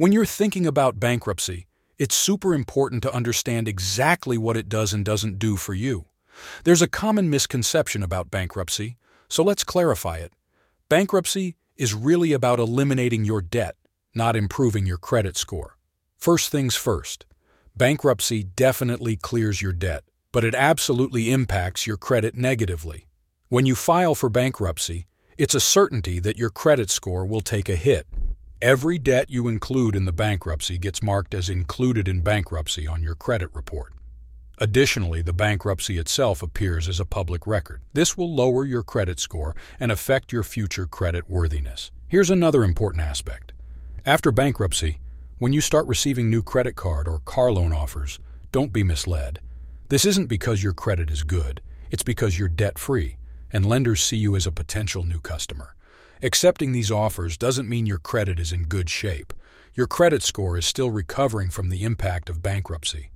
When you're thinking about bankruptcy, it's super important to understand exactly what it does and doesn't do for you. There's a common misconception about bankruptcy, so let's clarify it. Bankruptcy is really about eliminating your debt, not improving your credit score. First things first, bankruptcy definitely clears your debt, but it absolutely impacts your credit negatively. When you file for bankruptcy, it's a certainty that your credit score will take a hit. Every debt you include in the bankruptcy gets marked as included in bankruptcy on your credit report. Additionally, the bankruptcy itself appears as a public record. This will lower your credit score and affect your future credit worthiness. Here's another important aspect. After bankruptcy, when you start receiving new credit card or car loan offers, don't be misled. This isn't because your credit is good, it's because you're debt free, and lenders see you as a potential new customer. Accepting these offers doesn't mean your credit is in good shape. Your credit score is still recovering from the impact of bankruptcy.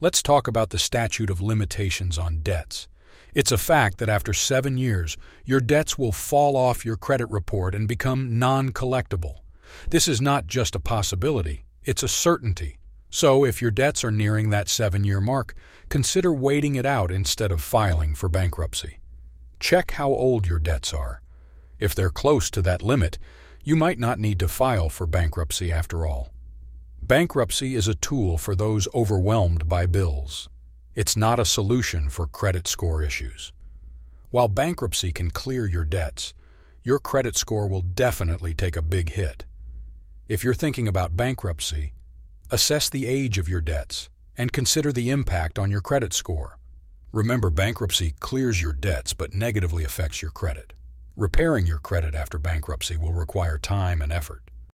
Let's talk about the statute of limitations on debts. It's a fact that after seven years, your debts will fall off your credit report and become non collectible. This is not just a possibility, it's a certainty. So, if your debts are nearing that seven year mark, consider waiting it out instead of filing for bankruptcy. Check how old your debts are. If they're close to that limit, you might not need to file for bankruptcy after all. Bankruptcy is a tool for those overwhelmed by bills. It's not a solution for credit score issues. While bankruptcy can clear your debts, your credit score will definitely take a big hit. If you're thinking about bankruptcy, assess the age of your debts and consider the impact on your credit score. Remember, bankruptcy clears your debts but negatively affects your credit. Repairing your credit after bankruptcy will require time and effort.